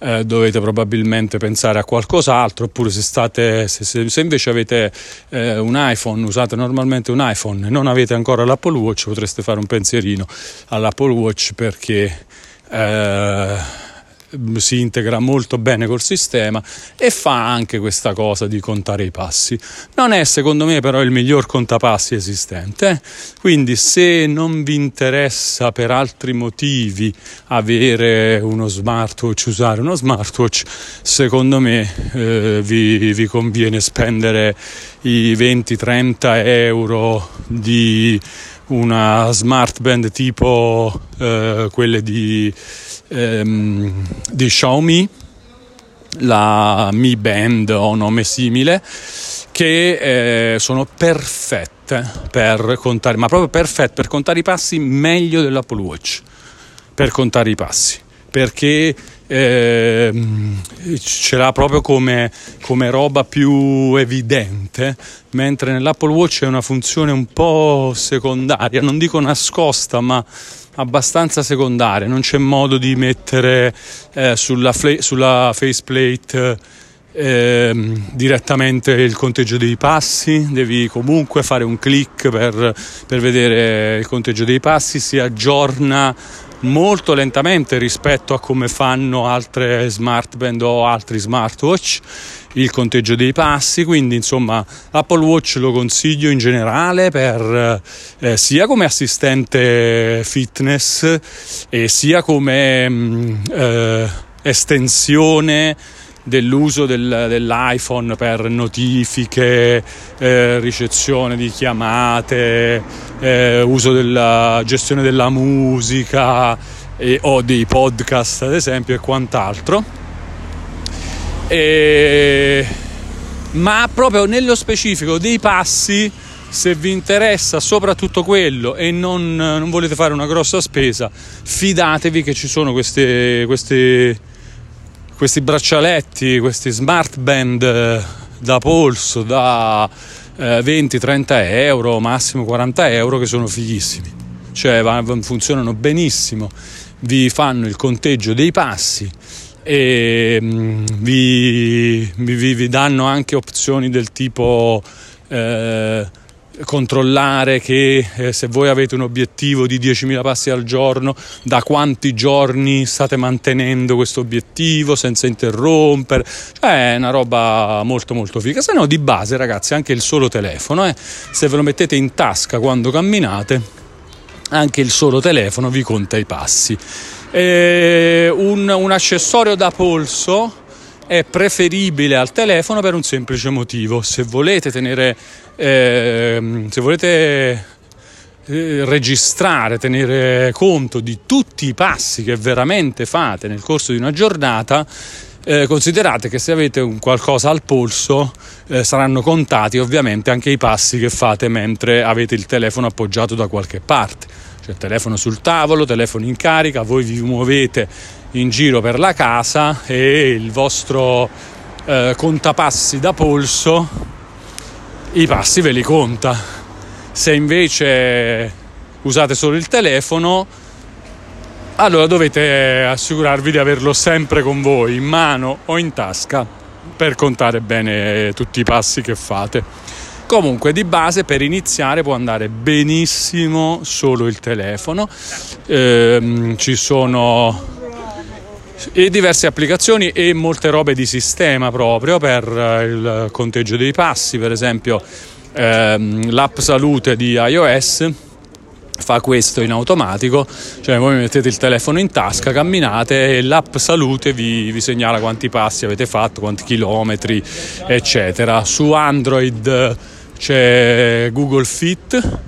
eh, dovete probabilmente pensare a qualcos'altro, oppure se, state, se, se, invece avete eh, un iPhone, usate normalmente un iPhone e non avete ancora l'Apple Watch, potreste fare un pensierino all'Apple Watch perché... Eh, si integra molto bene col sistema e fa anche questa cosa di contare i passi. Non è secondo me però il miglior contapassi esistente, eh? quindi se non vi interessa per altri motivi avere uno smartwatch, usare uno smartwatch, secondo me eh, vi, vi conviene spendere i 20-30 euro di una smart band tipo eh, quelle di ehm, di Xiaomi, la Mi Band o nome simile, che eh, sono perfette per contare, ma proprio perfette per contare i passi meglio dell'Apple Watch, per contare i passi, perché eh, ce l'ha proprio come, come, roba più evidente, mentre nell'Apple Watch è una funzione un po' secondaria, non dico nascosta, ma abbastanza secondaria, non c'è modo di mettere eh, sulla, fla- sulla faceplate eh, direttamente il conteggio dei passi, devi comunque fare un click per, per vedere il conteggio dei passi, si aggiorna molto lentamente rispetto a come fanno altre smartband o altri smartwatch il conteggio dei passi quindi insomma Apple Watch lo consiglio in generale per eh, sia come assistente fitness e sia come mh, mm, eh, estensione dell'uso del, dell'iPhone per notifiche, eh, ricezione di chiamate, eh, uso della gestione della musica e, o dei podcast ad esempio e quant'altro. E, ma proprio nello specifico dei passi se vi interessa soprattutto quello e non, non, volete fare una grossa spesa, fidatevi che ci sono queste, queste questi braccialetti, questi smart band eh, da polso, da, eh, 20-30 euro, massimo 40 euro che sono fighissimi. Cioè funzionano benissimo, vi fanno il conteggio dei passi e mm, vi, vi, vi danno anche opzioni del tipo eh, controllare che eh, se voi avete un obiettivo di 10.000 passi al giorno, da quanti giorni state mantenendo questo obiettivo senza interrompere, cioè è una roba molto molto figa. Se no di base ragazzi anche il solo telefono, eh, se ve lo mettete in tasca quando camminate, anche il solo telefono vi conta i passi. Un, un accessorio da polso è preferibile al telefono per un semplice motivo. Se volete tenere, eh, se volete eh, registrare, tenere conto di tutti i passi che veramente fate nel corso di una giornata, eh, considerate che se avete un qualcosa al polso eh, saranno contati ovviamente anche i passi che fate mentre avete il telefono appoggiato da qualche parte. Cioè telefono sul tavolo, telefono in carica, voi vi muovete in giro per la casa e il vostro eh, contapassi da polso i passi ve li conta. Se invece usate solo il telefono, allora dovete assicurarvi di averlo sempre con voi, in mano o in tasca, per contare bene tutti i passi che fate. Comunque di base per iniziare può andare benissimo solo il telefono, eh, ci sono e diverse applicazioni e molte robe di sistema proprio per eh, il conteggio dei passi, per esempio ehm, l'app salute di iOS fa questo in automatico, cioè voi mettete il telefono in tasca, camminate e l'app salute vi, vi segnala quanti passi avete fatto, quanti chilometri, eccetera. Su Android c'è Google Fit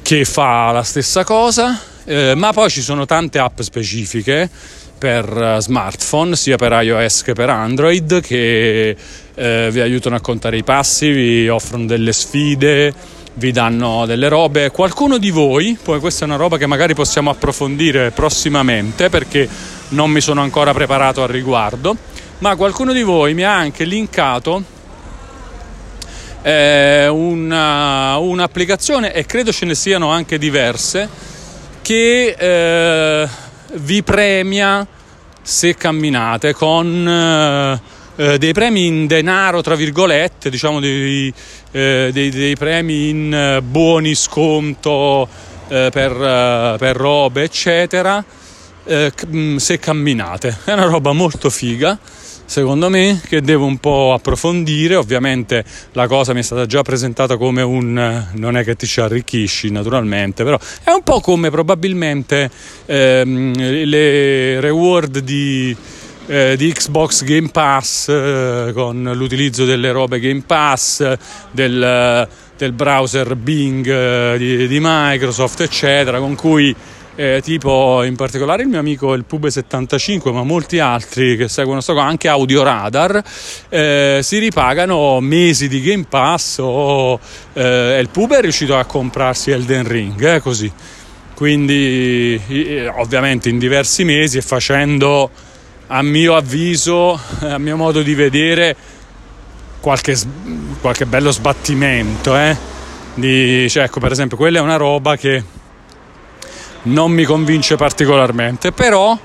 che fa la stessa cosa, eh, ma poi ci sono tante app specifiche per eh, smartphone, sia per iOS che per Android, che eh, vi aiutano a contare i passi, vi offrono delle sfide, vi danno delle robe. Qualcuno di voi, poi questa è una roba che magari possiamo approfondire prossimamente perché non mi sono ancora preparato al riguardo, ma qualcuno di voi mi ha anche linkato eh, una, un'applicazione e credo ce ne siano anche diverse che eh, vi premia se camminate con eh, eh, dei premi in denaro, tra virgolette, diciamo dei, eh, dei, dei premi in eh, buoni sconto per, per, robe, eccetera, se camminate. È una roba molto figa secondo me, che devo un po' approfondire. Ovviamente la cosa mi è stata già presentata come un non è che ti ci arricchisci, naturalmente, però è un po' come probabilmente ehm, le reward di. Eh, di Xbox Game Pass eh, con l'utilizzo delle robe Game Pass, del, del browser Bing eh, di, di Microsoft, eccetera, con cui eh, tipo in particolare il mio amico il Pube75, ma molti altri che seguono sto anche Audio Radar, eh, si ripagano mesi di Game Pass o eh, il Pube è riuscito a comprarsi Elden Ring, eh, così. Quindi ovviamente in diversi mesi e facendo a mio avviso, a mio modo di vedere, qualche, qualche bello sbattimento. Eh? Di, cioè, ecco, per esempio, quella è una roba che non mi convince particolarmente, però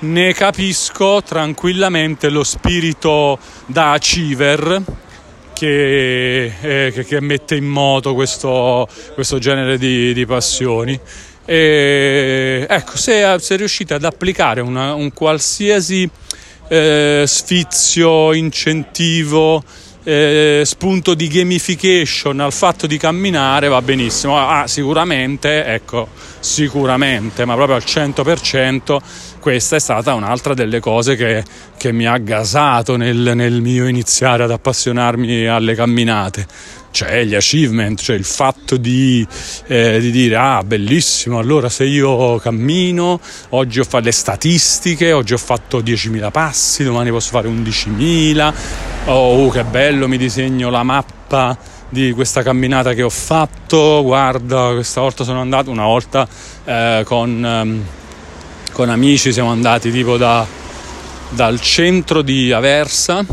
ne capisco tranquillamente lo spirito da achiever che, eh, che, che mette in moto questo, questo genere di, di passioni. E, ecco, se, se, riuscite ad applicare una, un qualsiasi eh, sfizio, incentivo, eh, spunto di gamification al fatto di camminare va benissimo. Ah, sicuramente, ecco, sicuramente, ma proprio al 100%, questa è stata un'altra delle cose che, che mi ha gasato nel, nel mio iniziare ad appassionarmi alle camminate cioè gli achievement, cioè il fatto di, eh, di, dire ah bellissimo, allora se io cammino, oggi ho fatto le statistiche, oggi ho fatto 10.000 passi, domani posso fare 11.000, oh che bello, mi disegno la mappa di questa camminata che ho fatto, guarda questa volta sono andato, una volta eh, con, um, con amici siamo andati tipo da, dal centro di Aversa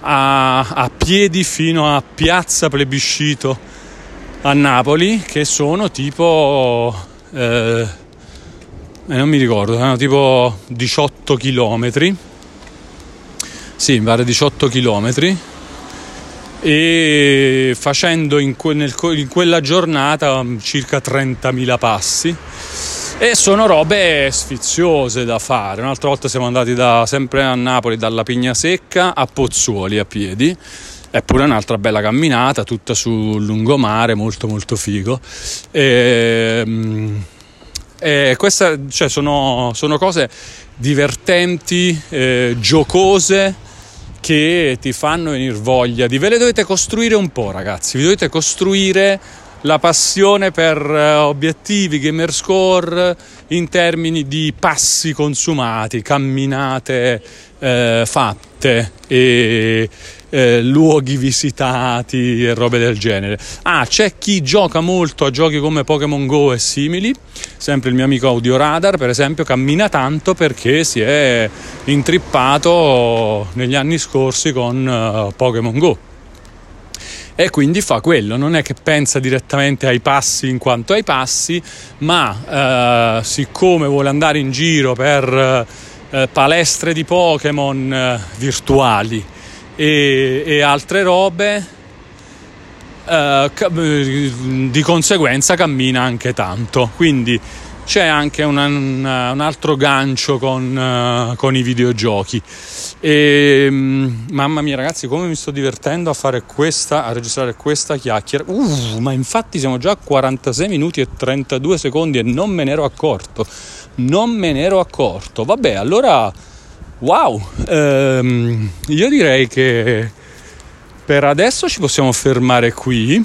a, a piedi fino a Piazza Plebiscito a Napoli, che sono tipo... Eh, eh, non mi ricordo, erano tipo 18 km. Sì, mi pare 18 km. E facendo in, que- nel, in quella giornata circa 30.000 passi e sono robe sfiziose da fare. Un'altra volta siamo andati da, sempre a Napoli dalla Pigna Secca a Pozzuoli a piedi. È pure un'altra bella camminata, tutta sul lungomare, molto molto figo. E, ehm, e queste cioè, sono, sono, cose divertenti, eh, giocose che ti fanno venire voglia di ve le dovete costruire un po', ragazzi. Vi dovete costruire la passione per eh, obiettivi, gamer score in termini di passi consumati, camminate eh, fatte e eh, luoghi visitati e robe del genere. Ah, c'è chi gioca molto a giochi come Pokémon Go e simili, sempre il mio amico Audio Radar per esempio cammina tanto perché si è intrippato negli anni scorsi con uh, Pokémon Go e quindi fa quello, non è che pensa direttamente ai passi in quanto ai passi, ma eh, siccome vuole andare in giro per eh, palestre di Pokémon eh, virtuali e, e, altre robe, eh, di conseguenza cammina anche tanto. Quindi c'è anche una, un altro gancio con, uh, con i videogiochi. E, um, mamma mia, ragazzi, come mi sto divertendo a fare questa, a registrare questa chiacchiera. Uh, ma infatti siamo già a 46 minuti e 32 secondi e non me ne ero accorto. Non me ne ero accorto. Vabbè, allora, wow, um, io direi che per adesso ci possiamo fermare qui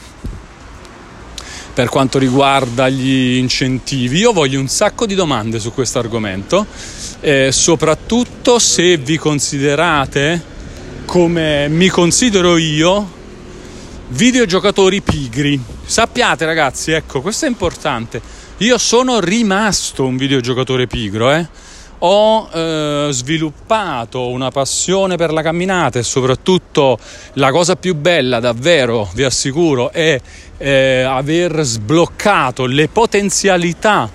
per quanto riguarda gli incentivi. Io voglio un sacco di domande su questo argomento, eh, soprattutto se vi considerate come mi considero io videogiocatori pigri. Sappiate ragazzi, ecco, questo è importante. Io sono rimasto un videogiocatore pigro, eh ho eh, sviluppato una passione per la camminata e soprattutto la cosa più bella davvero, vi assicuro, è eh, aver sbloccato le potenzialità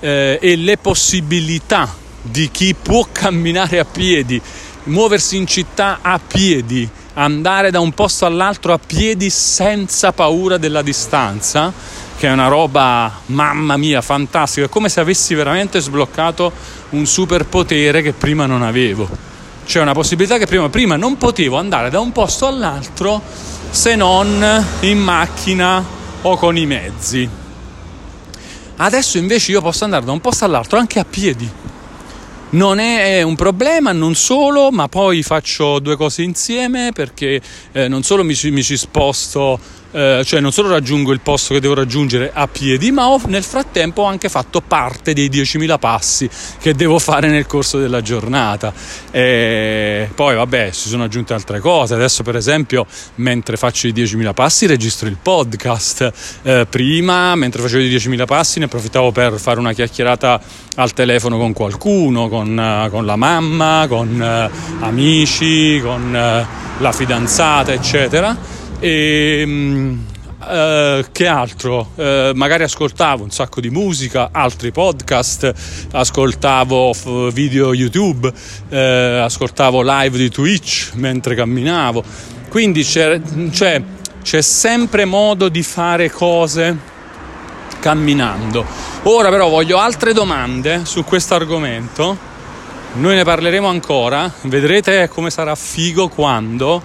eh, e le possibilità di chi può camminare a piedi, muoversi in città a piedi, andare da un posto all'altro a piedi senza paura della distanza che è una roba, mamma mia, fantastica, è come se avessi veramente sbloccato un superpotere che prima non avevo. C'è una possibilità che prima, prima non potevo andare da un posto all'altro se non in macchina o con i mezzi. Adesso invece io posso andare da un posto all'altro anche a piedi. Non è un problema, non solo, ma poi faccio due cose insieme perché eh, non solo mi mi ci sposto eh, cioè non solo raggiungo il posto che devo raggiungere a piedi, ma ho nel frattempo anche fatto parte dei 10.000 passi che devo fare nel corso della giornata. E poi vabbè, si sono aggiunte altre cose. Adesso, per esempio, mentre faccio i 10.000 passi, registro il podcast. Eh, prima, mentre facevo i 10.000 passi, ne approfittavo per fare una chiacchierata al telefono con qualcuno, con, con la mamma, con eh, amici, con eh, la fidanzata, eccetera e Uh, che altro? Uh, magari ascoltavo un sacco di musica, altri podcast, ascoltavo f- video YouTube, uh, ascoltavo live di Twitch mentre camminavo. Quindi c'è, cioè, c'è sempre modo di fare cose camminando. Ora però voglio altre domande su questo argomento. Noi ne parleremo ancora, vedrete come sarà figo quando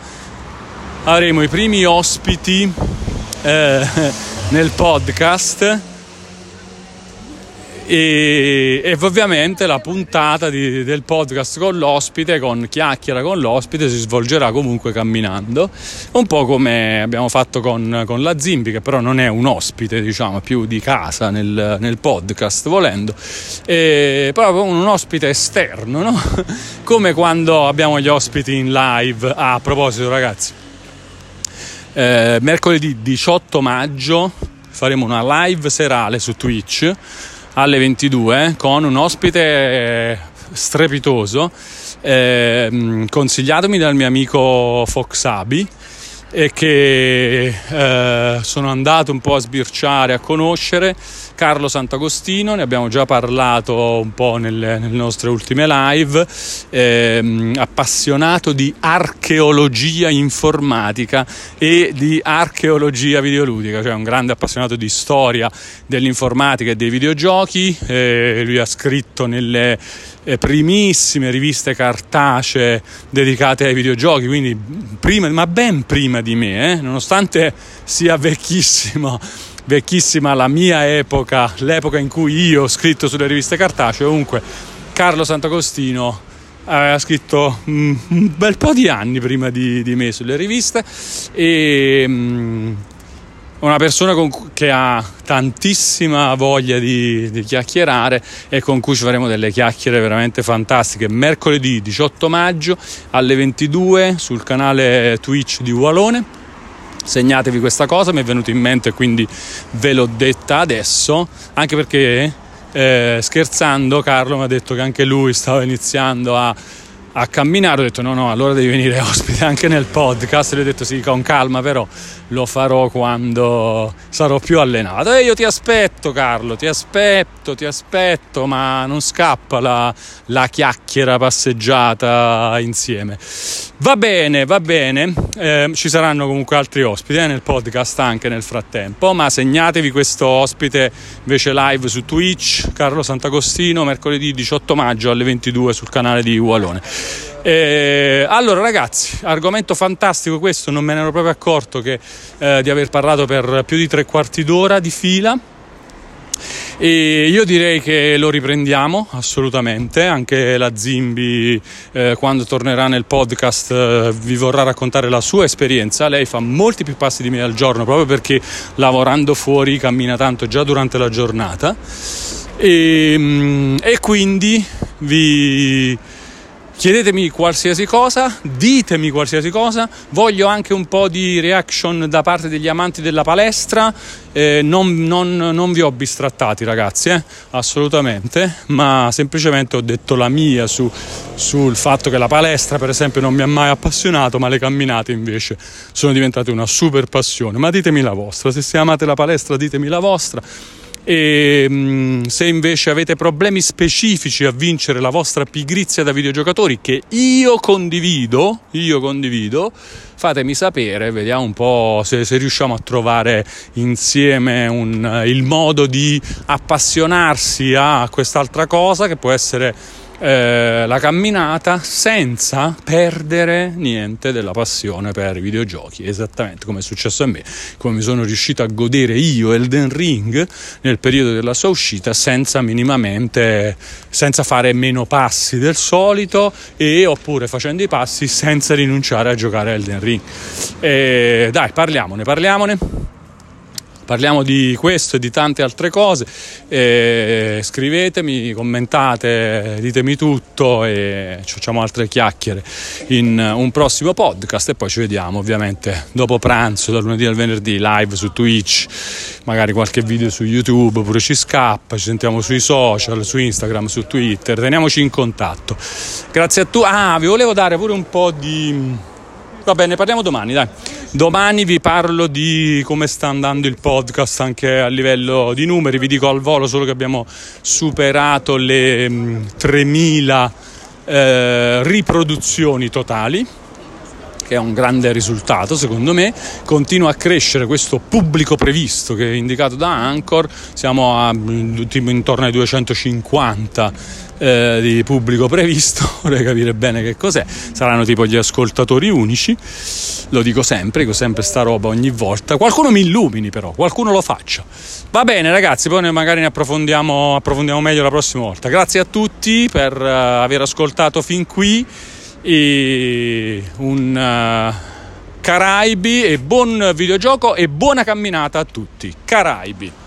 avremo i primi ospiti eh, nel podcast e, e, ovviamente la puntata di, del podcast con l'ospite, con chiacchiera con l'ospite, si svolgerà comunque camminando, un po' come abbiamo fatto con, con la Zimbi, che però non è un ospite, diciamo, più di casa nel, nel podcast, volendo, e proprio un ospite esterno, no? come quando abbiamo gli ospiti in live. Ah, a proposito, ragazzi eh, mercoledì 18 maggio faremo una live serale su Twitch alle 22 con un ospite strepitoso eh, consigliatomi dal mio amico Foxabi e che eh, sono andato un po' a sbirciare, a conoscere Carlo Sant'Agostino, ne abbiamo già parlato un po' nelle, nelle nostre ultime live, ehm, appassionato di archeologia informatica e di archeologia videoludica, cioè un grande appassionato di storia dell'informatica e dei videogiochi, eh, lui ha scritto nelle eh, primissime riviste cartacee dedicate ai videogiochi, quindi prima, ma ben prima di me, eh, nonostante sia vecchissimo vecchissima la mia epoca, l'epoca in cui io ho scritto sulle riviste cartacee, comunque Carlo Sant'Agostino aveva scritto mm, un bel po' di anni prima di, di me sulle riviste. E mm, una persona con, che ha tantissima voglia di, di, chiacchierare e con cui ci faremo delle chiacchiere veramente fantastiche. Mercoledì 18 maggio alle 22 sul canale Twitch di Walone segnatevi questa cosa, mi è venuto in mente quindi ve l'ho detta adesso, anche perché eh, scherzando Carlo mi ha detto che anche lui stava iniziando a a camminare, ho detto no no, allora devi venire ospite anche nel podcast, e ho detto sì, con calma però lo farò quando sarò più allenato. E io ti aspetto Carlo, ti aspetto, ti aspetto, ma non scappa la, la chiacchiera passeggiata insieme. Va bene, va bene, eh, ci saranno comunque altri ospiti eh, nel podcast anche nel frattempo, ma segnatevi questo ospite invece live su Twitch, Carlo Sant'Agostino, mercoledì 18 maggio alle 22 sul canale di Ualone. Eh, allora ragazzi, argomento fantastico questo, non me ne ero proprio accorto che, eh, di aver parlato per più di tre quarti d'ora di fila. E io direi che lo riprendiamo assolutamente, anche la Zimbi eh, quando tornerà nel podcast eh, vi vorrà raccontare la sua esperienza, lei fa molti più passi di me al giorno proprio perché lavorando fuori cammina tanto già durante la giornata. E, mm, e quindi vi Chiedetemi qualsiasi cosa, ditemi qualsiasi cosa, voglio anche un po' di reaction da parte degli amanti della palestra, eh, non, non, non, vi ho bistrattati ragazzi, eh? assolutamente, ma semplicemente ho detto la mia su, sul fatto che la palestra per esempio non mi ha mai appassionato, ma le camminate invece sono diventate una super passione, ma ditemi la vostra, se amate la palestra ditemi la vostra e mm, se invece avete problemi specifici a vincere la vostra pigrizia da videogiocatori che io condivido, io condivido, fatemi sapere, vediamo un po' se, se riusciamo a trovare insieme un, il modo di appassionarsi a quest'altra cosa che può essere eh, la camminata senza perdere niente della passione per i videogiochi, esattamente come è successo a me, come mi sono riuscito a godere io Elden Ring nel periodo della sua uscita senza minimamente, senza fare meno passi del solito e oppure facendo i passi senza rinunciare a giocare a Elden Ring. E, dai, parliamone, parliamone parliamo di questo e di tante altre cose. E scrivetemi, commentate, ditemi tutto e facciamo altre chiacchiere in un prossimo podcast e poi ci vediamo ovviamente dopo pranzo, dal lunedì al venerdì, live su Twitch, magari qualche video su YouTube pure ci scappa, ci sentiamo sui social, su Instagram, su Twitter, teniamoci in contatto. Grazie a tutti. Ah, vi volevo dare pure un po' di Va bene, parliamo domani, dai. Domani vi parlo di come sta andando il podcast anche a livello di numeri. Vi dico al volo solo che abbiamo superato le 3000 mm, eh, riproduzioni totali che è un grande risultato secondo me, continua a crescere questo pubblico previsto che è indicato da Anchor, siamo a, mm, intorno ai 250 eh, di pubblico previsto, vorrei capire bene che cos'è, saranno tipo gli ascoltatori unici, lo dico sempre, dico sempre sta roba ogni volta, qualcuno mi illumini però, qualcuno lo faccia. Va bene ragazzi, poi magari ne approfondiamo, approfondiamo meglio la prossima volta. Grazie a tutti per uh, aver ascoltato fin qui e un uh, Caraibi e buon videogioco e buona camminata a tutti. Caraibi.